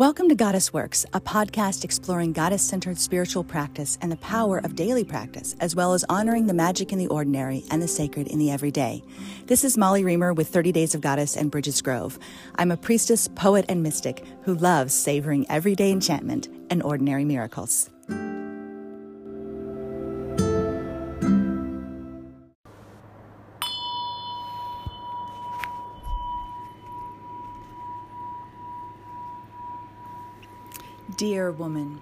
Welcome to Goddess Works, a podcast exploring goddess centered spiritual practice and the power of daily practice, as well as honoring the magic in the ordinary and the sacred in the everyday. This is Molly Remer with 30 Days of Goddess and Brigid's Grove. I'm a priestess, poet, and mystic who loves savoring everyday enchantment and ordinary miracles. Dear woman,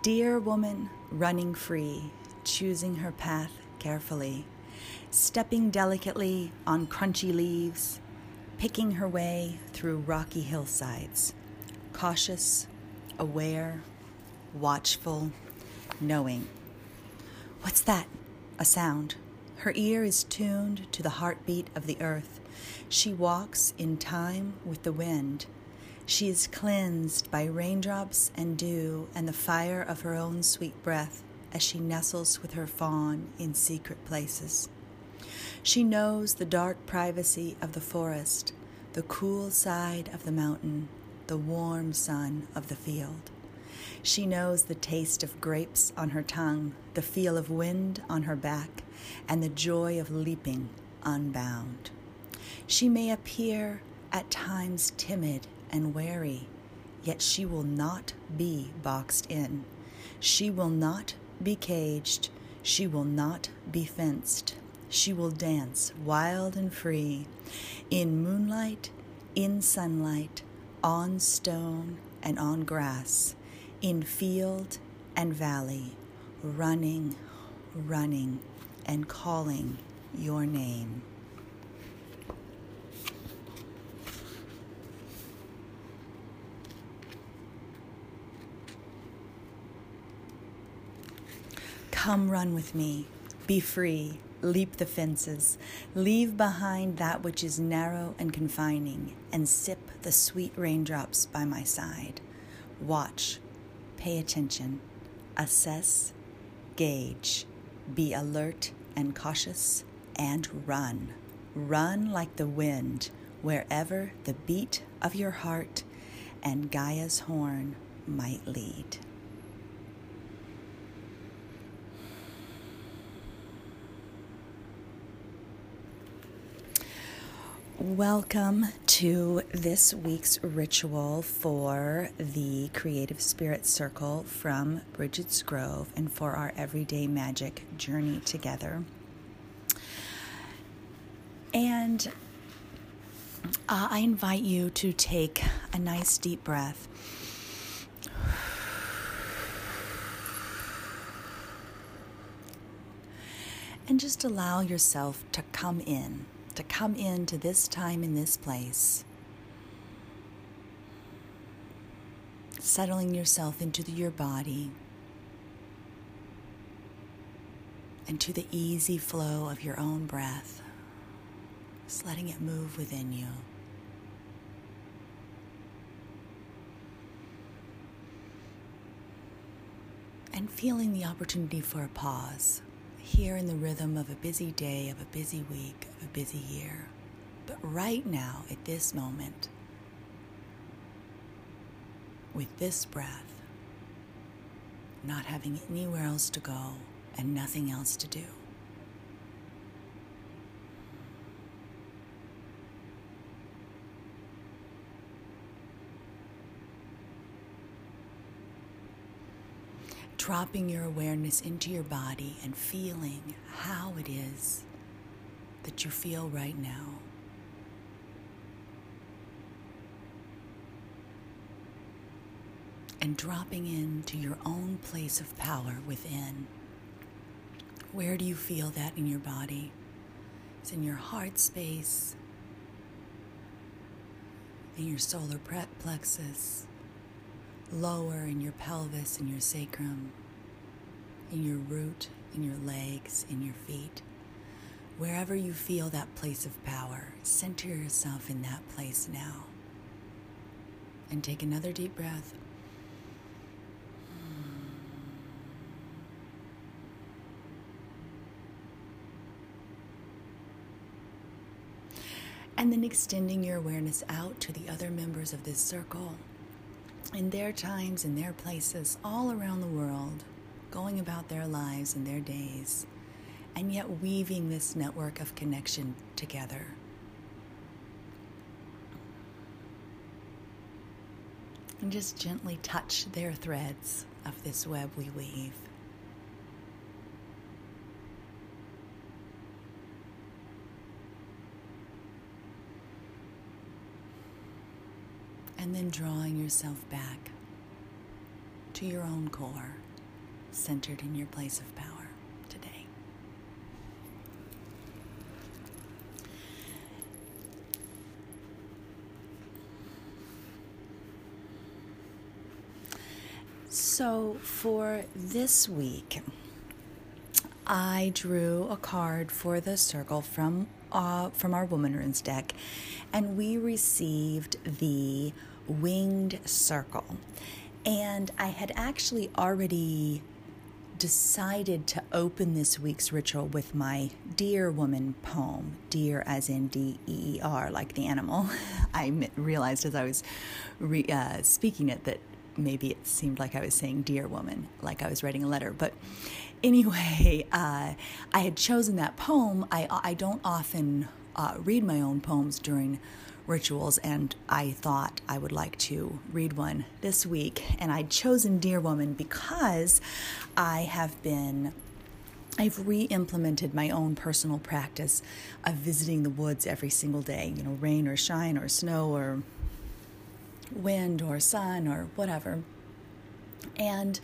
dear woman running free, choosing her path carefully, stepping delicately on crunchy leaves, picking her way through rocky hillsides, cautious, aware, watchful, knowing. What's that? A sound. Her ear is tuned to the heartbeat of the earth. She walks in time with the wind she is cleansed by raindrops and dew and the fire of her own sweet breath as she nestles with her fawn in secret places. She knows the dark privacy of the forest, the cool side of the mountain, the warm sun of the field. She knows the taste of grapes on her tongue, the feel of wind on her back, and the joy of leaping unbound. She may appear at times timid and wary, yet she will not be boxed in. She will not be caged. She will not be fenced. She will dance wild and free, in moonlight, in sunlight, on stone and on grass, in field and valley, running, running, and calling your name. Come run with me. Be free. Leap the fences. Leave behind that which is narrow and confining, and sip the sweet raindrops by my side. Watch. Pay attention. Assess. Gauge. Be alert and cautious, and run. Run like the wind, wherever the beat of your heart and Gaia's horn might lead. Welcome to this week's ritual for the Creative Spirit Circle from Brigid's Grove and for our everyday magic journey together. And uh, I invite you to take a nice deep breath. And just allow yourself to come in to come into this time in this place. Settling yourself into the, your body and to the easy flow of your own breath, just letting it move within you. And feeling the opportunity for a pause here in the rhythm of a busy day, of a busy week, of a busy year. But right now, at this moment, with this breath, not having anywhere else to go and nothing else to do. Dropping your awareness into your body and feeling how it is that you feel right now. And dropping into your own place of power within. Where do you feel that in your body? It's in your heart space, in your solar plexus, lower in your pelvis and your sacrum, in your root, in your legs, in your feet. Wherever you feel that place of power, center yourself in that place now. And take another deep breath. And then extending your awareness out to the other members of this circle in their times, in their places, all around the world, going about their lives and their days, and yet weaving this network of connection together. And just gently touch their threads of this web we weave. and then drawing yourself back to your own core, centered in your place of power today. So, for this week, I drew a card for the circle from uh, from our Womanrunes deck, and we received the winged circle. And I had actually already decided to open this week's ritual with my Dear Woman poem. dear as in D E E R, like the animal. I realized as I was re- uh, speaking it that maybe it seemed like I was saying Dear Woman, like I was writing a letter. But anyway, uh, I had chosen that poem. I, I don't often uh, read my own poems during rituals, and I thought I would like to read one this week. And I'd chosen Dear Woman because I have been. I've re implemented my own personal practice of visiting the woods every single day, you know, rain or shine or snow or wind or sun or whatever. And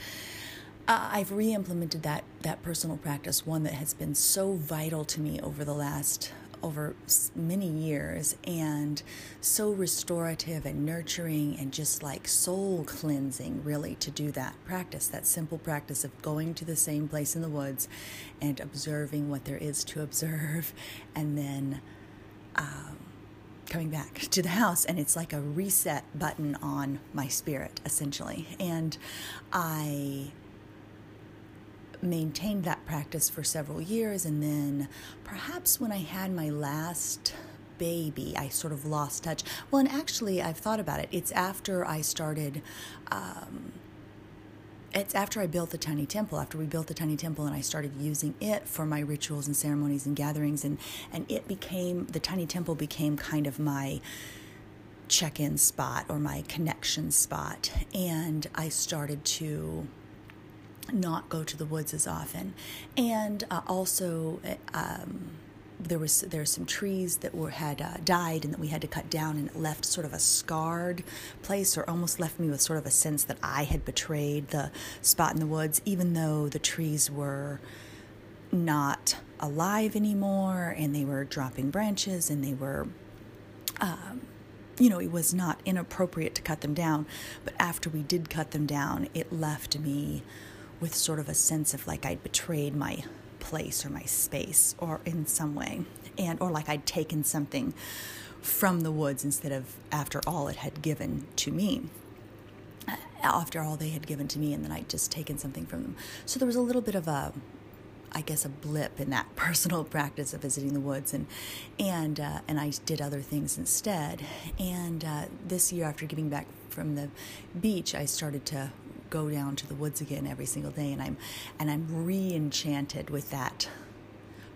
uh, I've re implemented that, that personal practice, one that has been so vital to me over the last over many years and so restorative and nurturing and just like soul cleansing, really, to do that practice, that simple practice of going to the same place in the woods and observing what there is to observe and then. Um, coming back to the house and it's like a reset button on my spirit essentially and i maintained that practice for several years. And then perhaps when I had my last baby, I sort of lost touch. Well, and actually, I've thought about it. It's after I started. Um, it's after I built the tiny temple, after we built the tiny temple and I started using it for my rituals and ceremonies and gatherings and and it became the tiny temple became kind of my check-in spot or my connection spot and I started to not go to the woods as often. And uh, also, um, there was there's some trees that were had uh, died and that we had to cut down and it left sort of a scarred place or almost left me with sort of a sense that I had betrayed the spot in the woods even though the trees were not alive anymore and they were dropping branches and they were um, you know it was not inappropriate to cut them down but after we did cut them down it left me with sort of a sense of like I'd betrayed my place or my space or in some way. And or like I'd taken something from the woods instead of after all it had given to me. After all they had given to me and then I'd just taken something from them. So there was a little bit of a I guess a blip in that personal practice of visiting the woods. And and uh, and I did other things instead. And uh, this year after getting back from the beach I started to go down to the woods again every single day and I'm and I'm re-enchanted with that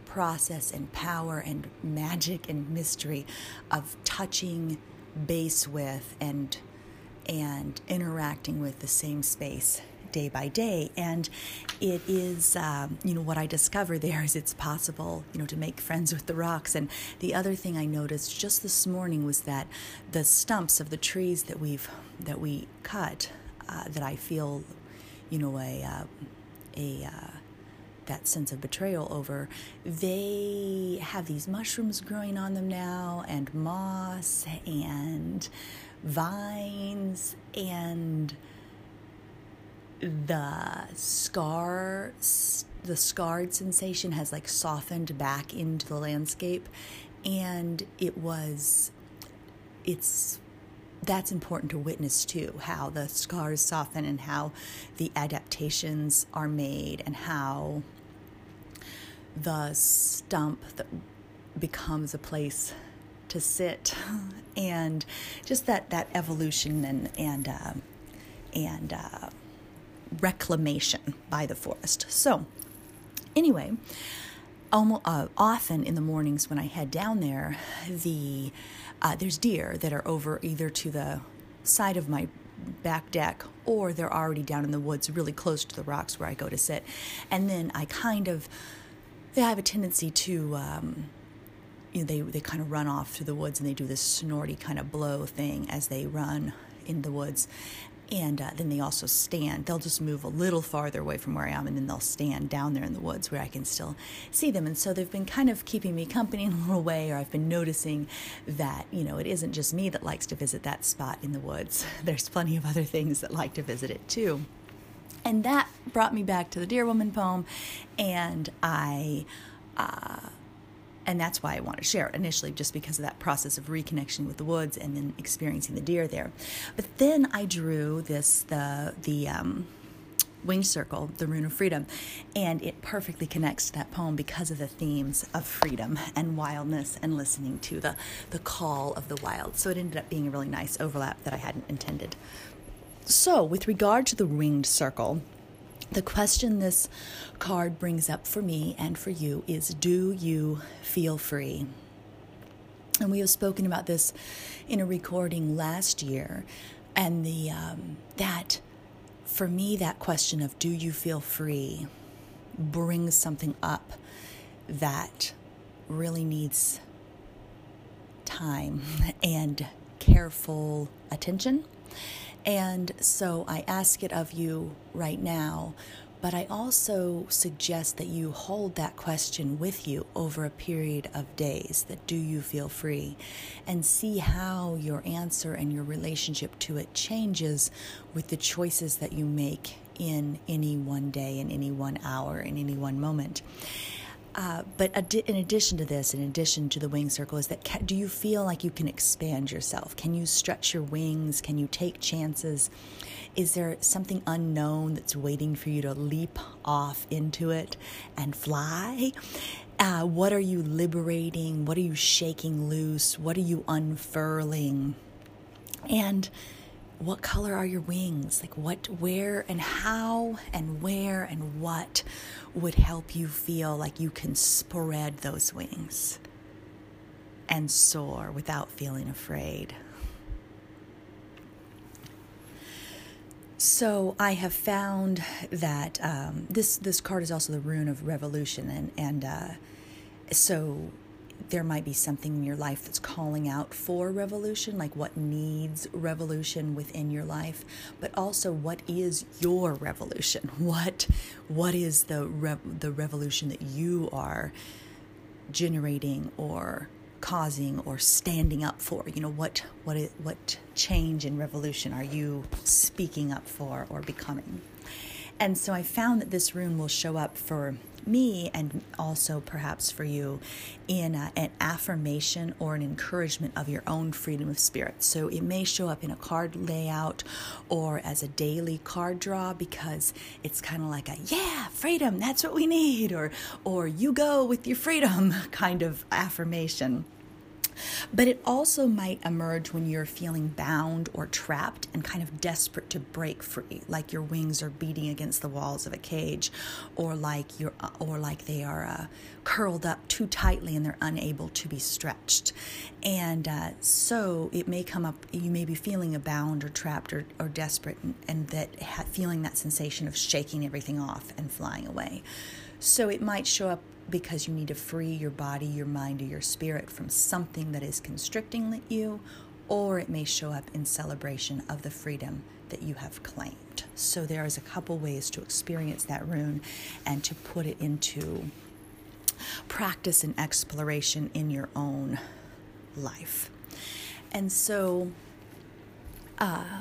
process and power and magic and mystery of touching base with and and interacting with the same space day by day. And it is um, you know what i discover there is it's possible you know to make friends with the rocks. And the other thing i noticed just this morning was that the stumps of the trees that we've that we cut uh, that I feel, you know, a uh, a uh, that sense of betrayal over. They have these mushrooms growing on them now, and moss and vines, and the scar the scarred sensation has like softened back into the landscape and it was it's that's important to witness too how the scars soften and how the adaptations are made and how the stump that becomes a place to sit and just that that evolution and and uh, and uh, reclamation by the forest. So, anyway, almost, uh, often in the mornings when I head down there, the uh, there's deer that are over either to the side of my back deck or they're already down in the woods really close to the rocks where I go to sit. And then I kind of they have a tendency to um, you know they they kind of run off through the woods and they do this snorty kind of blow thing as they run in the woods and uh, then they also stand. They'll just move a little farther away from where i am and then they'll stand down there in the woods where i can still see them. And so they've been kind of keeping me company in a little way or i've been noticing that you know it isn't just me that likes to visit that spot in the woods. There's plenty of other things that like to visit it too. And that brought me back to the deer woman poem and i uh, and that's why I want to share it initially, just because of that process of reconnection with the woods and then experiencing the deer there. But then I drew this the the um, wing circle, the rune of freedom, and it perfectly connects to that poem because of the themes of freedom and wildness and listening to the the call of the wild. So it ended up being a really nice overlap that I hadn't intended. So, with regard to the winged circle, the question this card brings up for me and for you is Do you feel free? And we have spoken about this in a recording last year, and the um, that for me that question of do you feel free brings something up that really needs time and careful attention and so I ask it of you right now, but I also suggest that you hold that question with you over a period of days that do you feel free and see how your answer and your relationship to it changes with the choices that you make in any one day, in any one hour, in any one moment. Uh, but adi- in addition to this, in addition to the wing circle, is that ca- do you feel like you can expand yourself? Can you stretch your wings? Can you take chances? Is there something unknown that's waiting for you to leap off into it and fly? Uh, what are you liberating? What are you shaking loose? What are you unfurling? And what color are your wings? Like what, where, and how, and where, and what would help you feel like you can spread those wings and soar without feeling afraid. So I have found that um, this this card is also the rune of revolution, and and uh, so there might be something in your life that's calling out for revolution, like what needs revolution within your life, but also what is your revolution? What what is the the revolution that you are generating or causing or standing up for? You know, what what is, what change and revolution are you speaking up for or becoming? And so I found that this rune will show up for me and also perhaps for you in a, an affirmation or an encouragement of your own freedom of spirit. So it may show up in a card layout or as a daily card draw because it's kind of like a yeah, freedom, that's what we need or or you go with your freedom kind of affirmation. But it also might emerge when you're feeling bound or trapped and kind of desperate to break free, like your wings are beating against the walls of a cage, or like you're, or like they are uh, curled up too tightly and they're unable to be stretched. And uh, so it may come up. You may be feeling bound or trapped or, or desperate, and, and that feeling that sensation of shaking everything off and flying away. So it might show up because you need to free your body, your mind, or your spirit from something that is constricting you, or it may show up in celebration of the freedom that you have claimed. So there is a couple ways to experience that rune and to put it into practice and exploration in your own life. And so uh,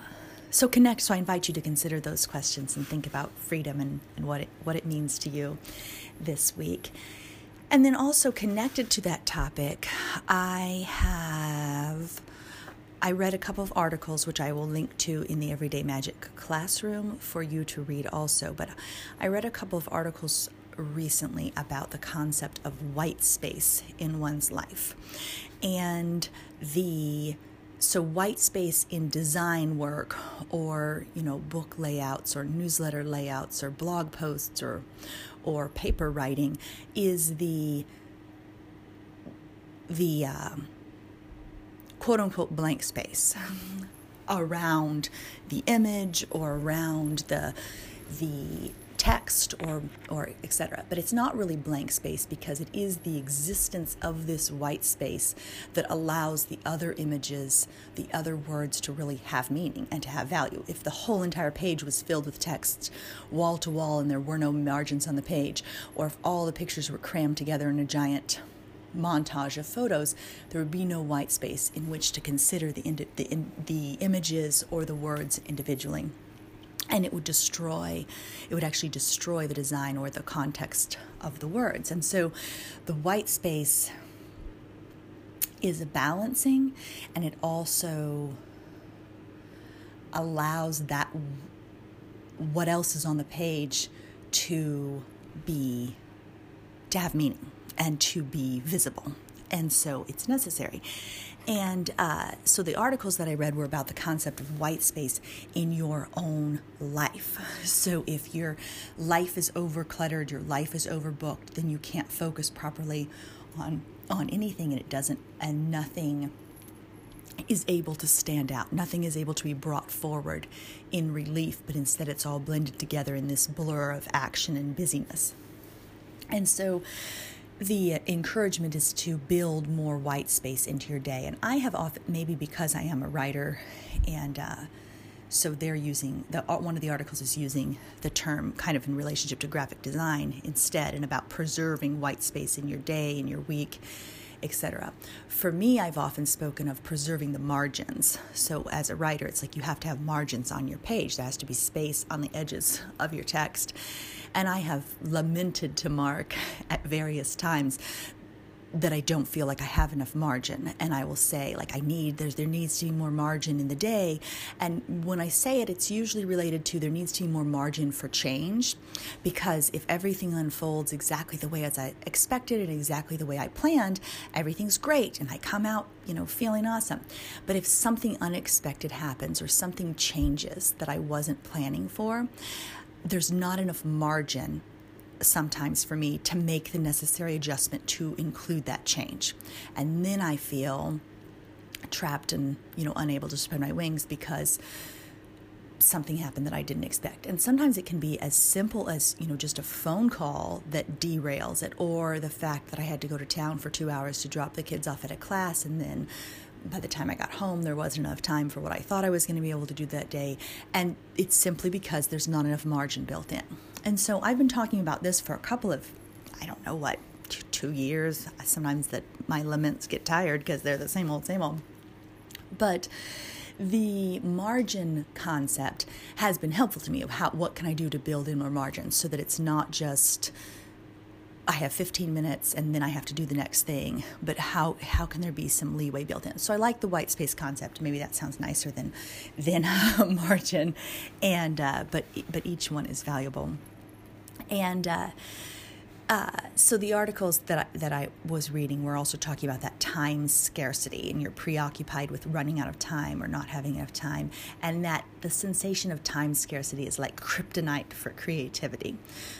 so connect so i invite you to consider those questions and think about freedom and, and what it what it means to you this week. And then also connected to that topic, I have I read a couple of articles which I will link to in the Everyday Magic classroom for you to read also, but I read a couple of articles recently about the concept of white space in one's life. And the so white space in design work or you know book layouts or newsletter layouts or blog posts or or paper writing is the the uh, quote unquote blank space around the image or around the the text or or etc but it's not really blank space because it is the existence of this white space that allows the other images the other words to really have meaning and to have value. If the whole entire page was filled with text wall to wall and there were no margins on the page or if all the pictures were crammed together in a giant montage of photos, there would be no white space in which to consider the, the, the images or the words individually and it would destroy it would actually destroy the design or the context of the words. And so the white space is a balancing and it also allows that what else is on the page to be to have meaning and to be visible and so it's necessary and uh, so the articles that I read were about the concept of white space in your own life. So if your life is overcluttered, your life is overbooked, then you can't focus properly on on anything, and it doesn't, and nothing is able to stand out. Nothing is able to be brought forward in relief, but instead it's all blended together in this blur of action and busyness. And so the encouragement is to build more white space into your day. And I have often, maybe because I am a writer, and uh, so they're using the uh, one of the articles is using the term kind of in relationship to graphic design instead, and about preserving white space in your day, in your week, etc. For me, I've often spoken of preserving the margins. So, as a writer, it's like you have to have margins on your page. There has to be space on the edges of your text. And I have lamented to Mark at various times that I don't feel like I have enough margin. And I will say, like, I need, there's, there needs to be more margin in the day. And when I say it, it's usually related to there needs to be more margin for change. Because if everything unfolds exactly the way as I expected and exactly the way I planned, everything's great. And I come out, you know, feeling awesome. But if something unexpected happens or something changes that I wasn't planning for, there's not enough margin sometimes for me to make the necessary adjustment to include that change. And then I feel trapped and, you know, unable to spread my wings because something happened that I didn't expect. And sometimes it can be as simple as, you know, just a phone call that derails it or the fact that I had to go to town for 2 hours to drop the kids off at a class and then by the time I got home, there wasn't enough time for what I thought I was going to be able to do that day. And it's simply because there's not enough margin built in. And so I've been talking about this for a couple of, I don't know what, two, years. Sometimes that my laments get tired because they're the same old, same old. But the margin concept has been helpful to me of how what can I do to build in more margins so that it's not just I have 15 minutes and then I have to do the next thing. But how how can there be some leeway built in? So I like the white space concept. Maybe that sounds nicer than than margin, and uh, but but each one is valuable. And uh, uh, so the articles that I, that I was reading were also talking about that time scarcity, and you're preoccupied with running out of time or not having enough time, and that the sensation of time scarcity is like kryptonite for creativity.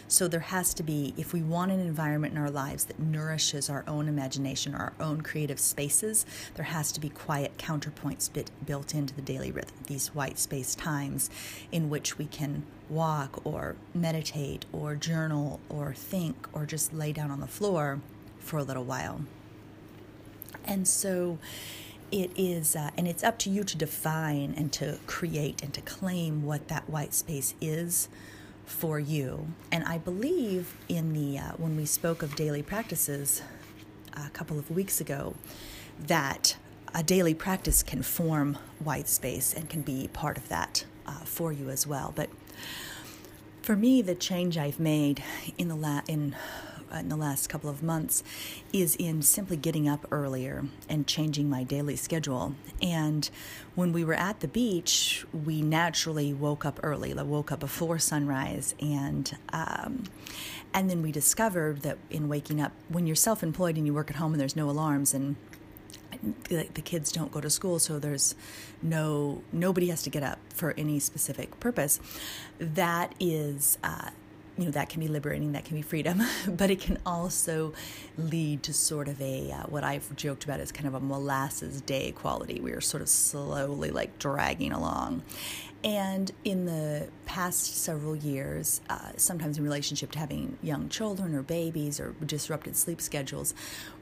So there has to be, if we want an environment in our lives that nourishes our own imagination or our own creative spaces, there has to be quiet counterpoints bit, built into the daily rhythm. These white space times in which we can walk or meditate or journal or think or just lay down on the floor for a little while. And so it is, uh, and it's up to you to define and to create and to claim what that white space is for you. And I believe in the, uh, when we spoke of daily practices a couple of weeks ago, that a daily practice can form white space and can be part of that uh, for you as well. But for me, the change I've made in the la- in in the last couple of months is in simply getting up earlier and changing my daily schedule. And when we were at the beach, we naturally woke up early. Woke up before sunrise, and um, and then we discovered that in waking up, when you're self-employed and you work at home and there's no alarms and the, the kids don't go to school, so there's no nobody has to get up for any specific purpose. That is. Uh, you know that can be liberating that can be freedom but it can also lead to sort of a uh, what i've joked about as kind of a molasses day quality we are sort of slowly like dragging along and in the past several years, uh, sometimes in relationship to having young children or babies or disrupted sleep schedules,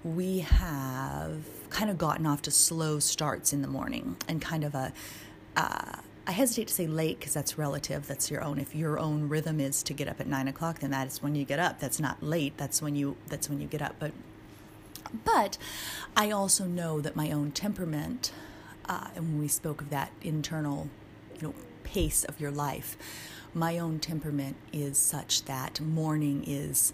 we have kind of gotten off to slow starts in the morning and kind of a. Uh, I hesitate to say late because that's relative. That's your own. If your own rhythm is to get up at nine o'clock, then that is when you get up. That's not late. That's when you. That's when you get up. But, but, I also know that my own temperament, uh, and when we spoke of that internal, you know, pace of your life. My own temperament is such that morning is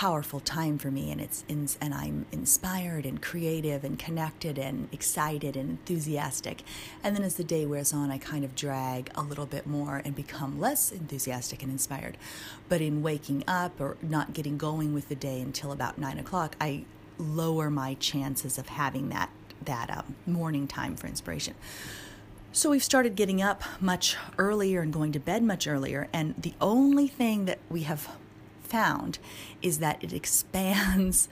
powerful time for me and it's in, and I'm inspired and creative and connected and excited and enthusiastic. And then as the day wears on, I kind of drag a little bit more and become less enthusiastic and inspired. But in waking up or not getting going with the day until about nine o'clock, I lower my chances of having that that um, morning time for inspiration. So we've started getting up much earlier and going to bed much earlier. And the only thing that we have found is that it expands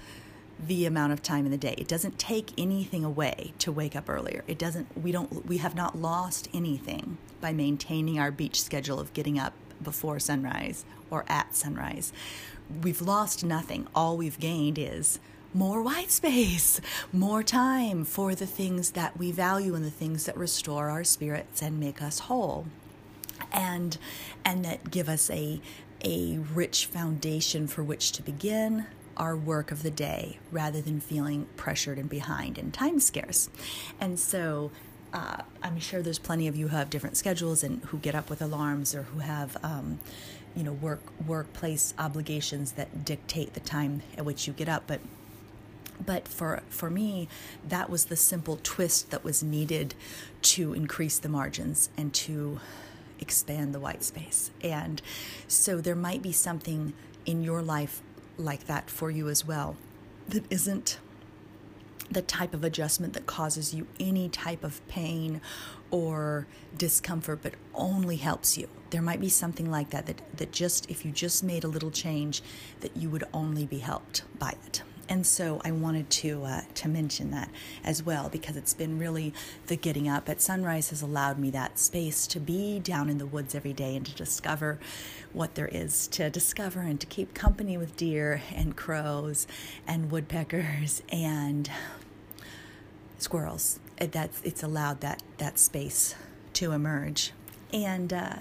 the amount of time in the day. It doesn't take anything away to wake up earlier. It doesn't we don't we have not lost anything by maintaining our beach schedule of getting up before sunrise or at sunrise. We've lost nothing. All we've gained is more white space, more time for the things that we value and the things that restore our spirits and make us whole. And and that give us a a rich foundation for which to begin our work of the day rather than feeling pressured and behind and time scarce. And so uh, I'm sure there's plenty of you who have different schedules and who get up with alarms or who have, um, you know, work workplace obligations that dictate the time at which you get up. But but for for me that was the simple twist that was needed to increase the margins and to expand the white space. And so there might be something in your life like that for you as well that isn't the type of adjustment that causes you any type of pain or discomfort but only helps you. There might be something like that that, that just if you just made a little change that you would only be helped by it and so I wanted to uh, to mention that as well because it's been really the getting up at sunrise has allowed me that space to be down in the woods every day and to discover what there is to discover and to keep company with deer and crows and woodpeckers and squirrels. That's it's allowed that that space to emerge and. Uh,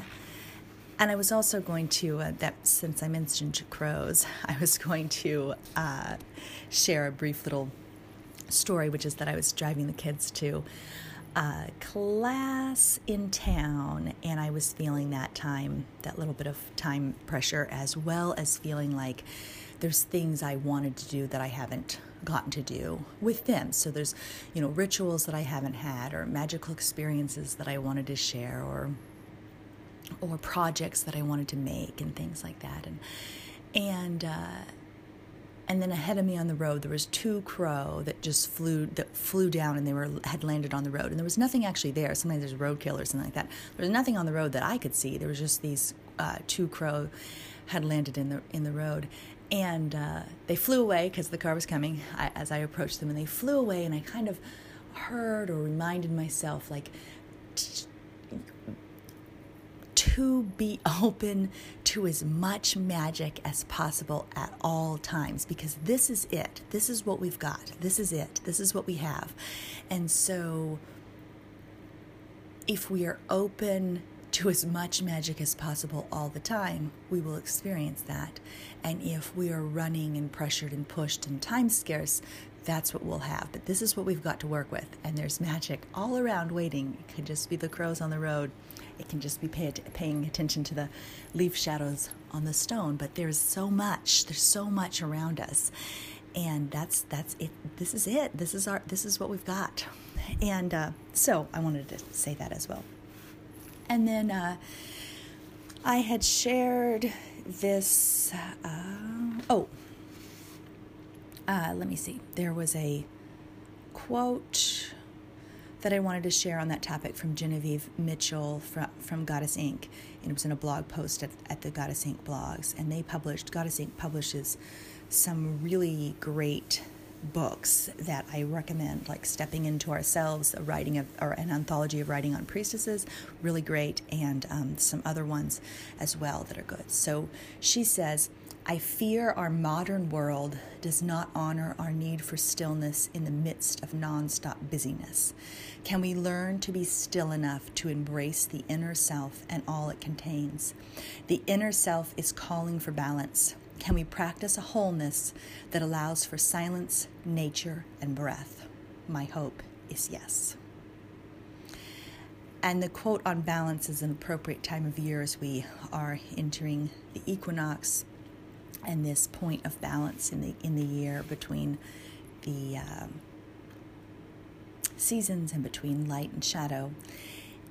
and I was also going to, uh, that since I mentioned crows, I was going to uh, share a brief little story, which is that I was driving the kids to a class in town, and I was feeling that time, that little bit of time pressure, as well as feeling like there's things I wanted to do that I haven't gotten to do with them. So there's, you know, rituals that I haven't had, or magical experiences that I wanted to share, or or projects that I wanted to make and things like that. And and uh, and then ahead of me on the road there was two crow that just flew that flew down and they were had landed on the road and there was nothing actually there. Sometimes there's roadkill or something like that. There was nothing on the road that I could see. There was just these uh, two crow had landed in the in the road. And uh, they flew away because the car was coming I, as I approached them, and they flew away. And I kind of heard or reminded myself, like, to be open to as much magic as possible at all times because this is it. This is what we've got. This is it. This is what we have. And so, if we are open to as much magic as possible all the time, we will experience that. And if we are running and pressured and pushed and time scarce, that's what we'll have. But this is what we've got to work with. And there's magic all around waiting. It could just be the crows on the road it can just be pay, paying attention to the leaf shadows on the stone. But there's so much. There's so much around us, and that's that's it. This is it. This is our. This is what we've got. And uh, so I wanted to say that as well. And then uh, I had shared this. Uh, oh, uh, let me see. There was a quote that I wanted to share on that topic from Genevieve Mitchell from, from Goddess Ink. And it was in a blog post at, at the Goddess Ink blogs. And they published, Goddess Ink publishes some really great books that I recommend, like Stepping Into Ourselves, a writing of, or an anthology of writing on priestesses, really great, and um, some other ones as well that are good. So she says, I fear our modern world does not honor our need for stillness in the midst of nonstop busyness. Can we learn to be still enough to embrace the inner self and all it contains? The inner self is calling for balance. Can we practice a wholeness that allows for silence, nature, and breath? My hope is yes. And the quote on balance is an appropriate time of year as we are entering the equinox and this point of balance in the in the year between the um, seasons and between light and shadow,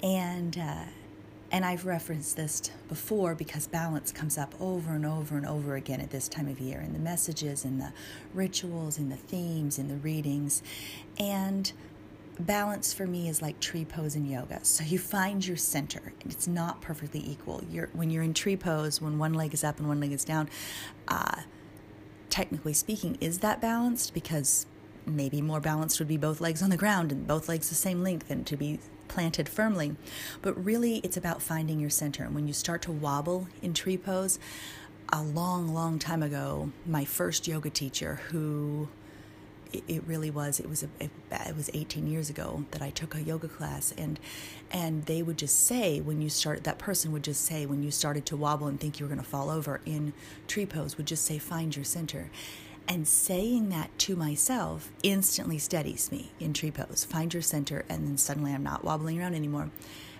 and uh, and I've referenced this before because balance comes up over and over and over again at this time of year in the messages, in the rituals, in the themes, in the readings, and balance for me is like tree pose in yoga. So you find your center. And it's not perfectly equal. You're when you're in tree pose, when one leg is up and one leg is down. Uh, technically speaking, is that balanced? Because maybe more balanced would be both legs on the ground and both legs the same length and to be planted firmly. But really, it's about finding your center. And when you start to wobble in tree pose, a long, long time ago, my first yoga teacher who it, really was it was a, it was 18 years ago that I took a yoga class and and they would just say when you start that person would just say when you started to wobble and think you were going to fall over in tree pose would just say find your center. And saying that to myself instantly steadies me in tree pose. Find your center and then suddenly I'm not wobbling around anymore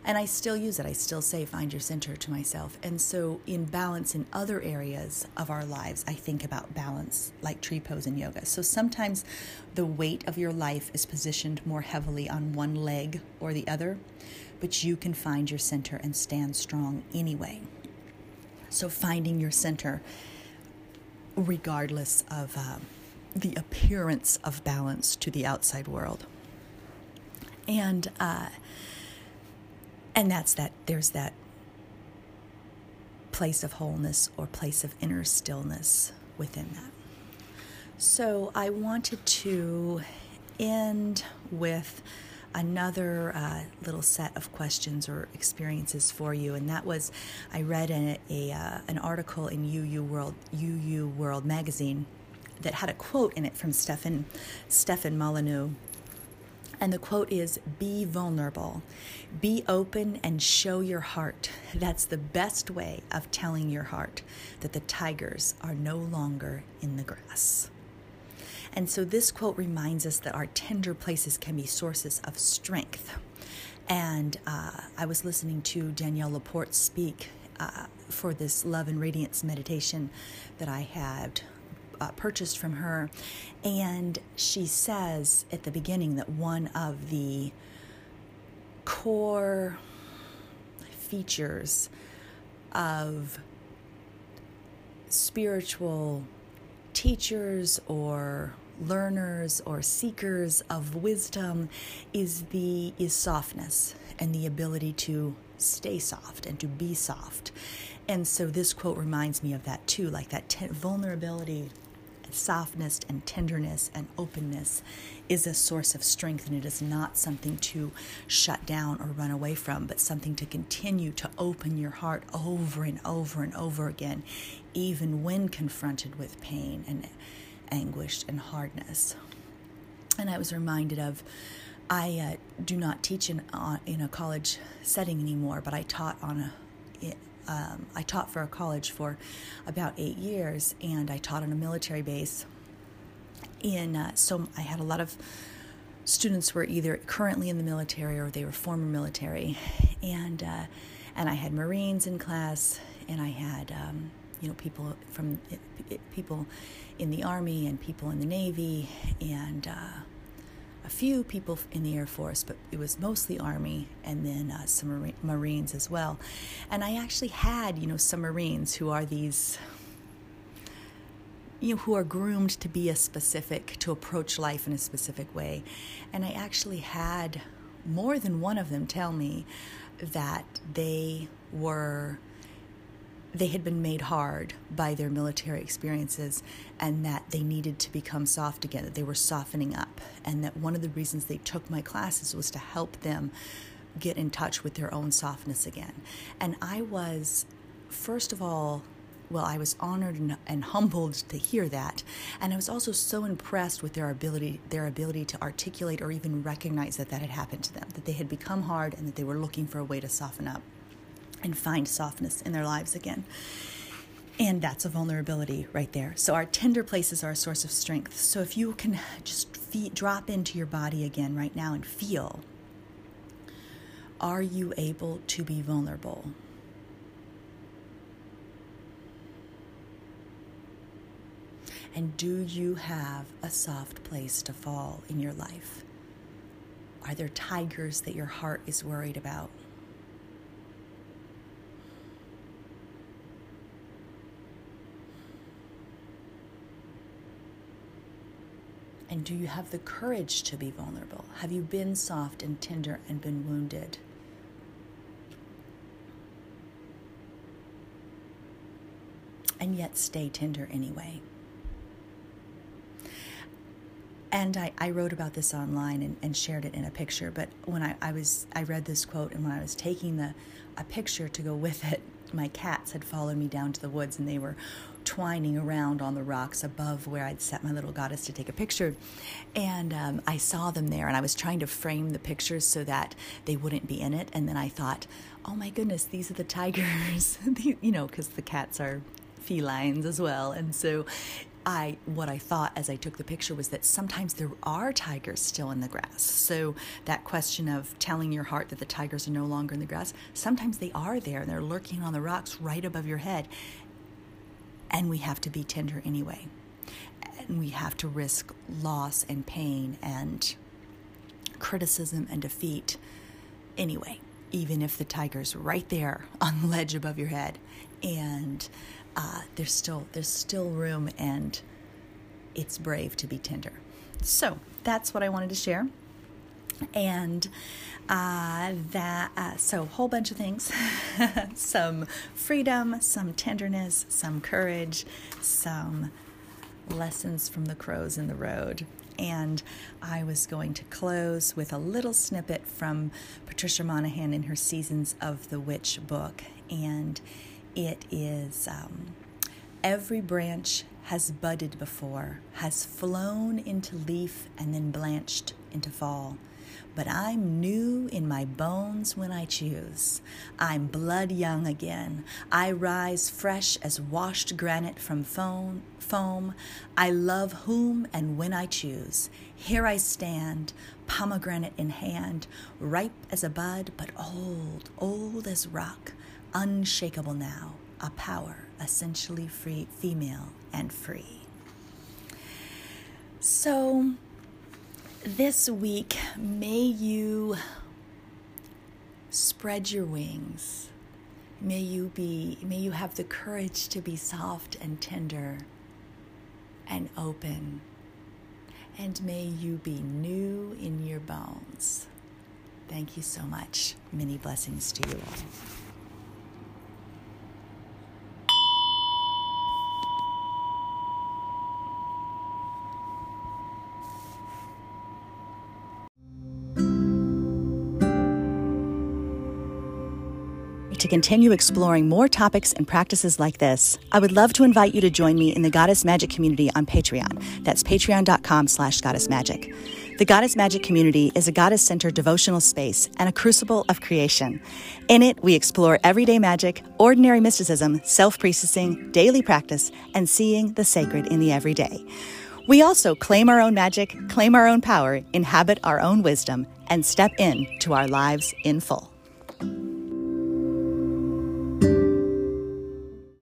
and I still use it. I still say, find your center to myself. And so, in balance in other areas of our lives, I think about balance like tree pose and yoga. So, sometimes the weight of your life is positioned more heavily on one leg or the other, but you can find your center and stand strong anyway. So, finding your center, regardless of uh, the appearance of balance to the outside world. And, uh, and that's that, there's that place of wholeness or place of inner stillness within that. So I wanted to end with another uh, little set of questions or experiences for you, and that was I read a, a uh, an article in UU World UU World magazine that had a quote in it from Stefan Stefan Molyneux, and the quote is Be vulnerable, be open, and show your heart. That's the best way of telling your heart that the tigers are no longer in the grass. And so this quote reminds us that our tender places can be sources of strength. And uh, I was listening to Danielle Laporte speak uh, for this love and radiance meditation that I had uh, purchased from her. And she says at the beginning that one of the core features of spiritual teachers or learners or seekers of wisdom is the is softness and the ability to stay soft and to be soft and so this quote reminds me of that too like that t- vulnerability softness and tenderness and openness is a source of strength and it is not something to shut down or run away from, but something to continue to open your heart over and over and over again, even when confronted with pain and anguish and hardness. And I was reminded of I uh, do not teach in, uh, in a college setting anymore, but I taught on a um, I taught for a college for about eight years, and I taught on a military base. In uh, so I had a lot of students were either currently in the military or they were former military, and uh, and I had Marines in class, and I had um, you know people from people in the army and people in the navy, and uh, a few people in the Air Force, but it was mostly Army and then uh, some Marines as well. And I actually had, you know, some Marines who are these you know, who are groomed to be a specific, to approach life in a specific way. And I actually had more than one of them tell me that they were they had been made hard by their military experiences and that they needed to become soft again, that they were softening up, and that one of the reasons they took my classes was to help them get in touch with their own softness again. And I was, first of all, well, I was honored and, and, humbled to hear that, and I was also so impressed with their ability, their ability to articulate or even recognize that that had happened to them, that they had become hard, and that they were looking for a way to soften up and find softness in their lives again. And that's a vulnerability right there. So our tender places are a source of strength. So if you can just feel, drop into your body again right now and feel, are you able to be vulnerable? And do you have a soft place to fall in your life? Are there tigers that your heart is worried about? And do you have the courage to be vulnerable? Have you been soft and tender and been wounded? And yet stay tender anyway. and I, I wrote about this online and, and shared it in a picture but when I, I was i read this quote and when i was taking the a picture to go with it my cats had followed me down to the woods and they were twining around on the rocks above where I'd set my little goddess to take a picture. And um, I saw them there and I was trying to frame the pictures so that they wouldn't be in it. And then I thought, oh my goodness, these are the tigers, you know, because the cats are felines as well. And so I what I thought as I took the picture was that sometimes there are tigers still in the grass. So that question of telling your heart that the tigers are no longer in the grass, sometimes they are there and they're lurking on the rocks right above your head. And we have to be tender anyway. And we have to risk loss and pain and criticism and defeat anyway, even if the tiger's right there on the ledge above your head. And uh, there's still there's still room and it's brave to be tender. So that's what I wanted to share. And uh, that uh, so a whole bunch of things, some freedom, some tenderness, some courage, some lessons from the crows in the road. And I was going to close with a little snippet from Patricia Monaghan in her Seasons of the Witch book. And it is um, every branch has budded before, has flown into leaf and then blanched into fall. But I'm new in my bones when I choose. I'm blood young again. I rise fresh as washed granite from foam. I love whom and when I choose. Here I stand, pomegranate in hand, ripe as a bud, but old, old as rock unshakable now, a power essentially free, female and free. So, this week, may you spread your wings. May you be may you have the courage to be soft and tender and open. And may you be new in your bones. Thank you so much. Many blessings to you all. To continue exploring more topics and practices like this, I would love to invite you to join me in the Goddess Magic community on Patreon. That's patreon.com slash goddessmagic. The Goddess Magic community is a goddess-centered devotional space and a crucible of creation. In it, we explore everyday magic, ordinary mysticism, self-priestessing, daily practice, and seeing the sacred in the everyday. We also claim our own magic, claim our own power, inhabit our own wisdom, and step in to our lives in full.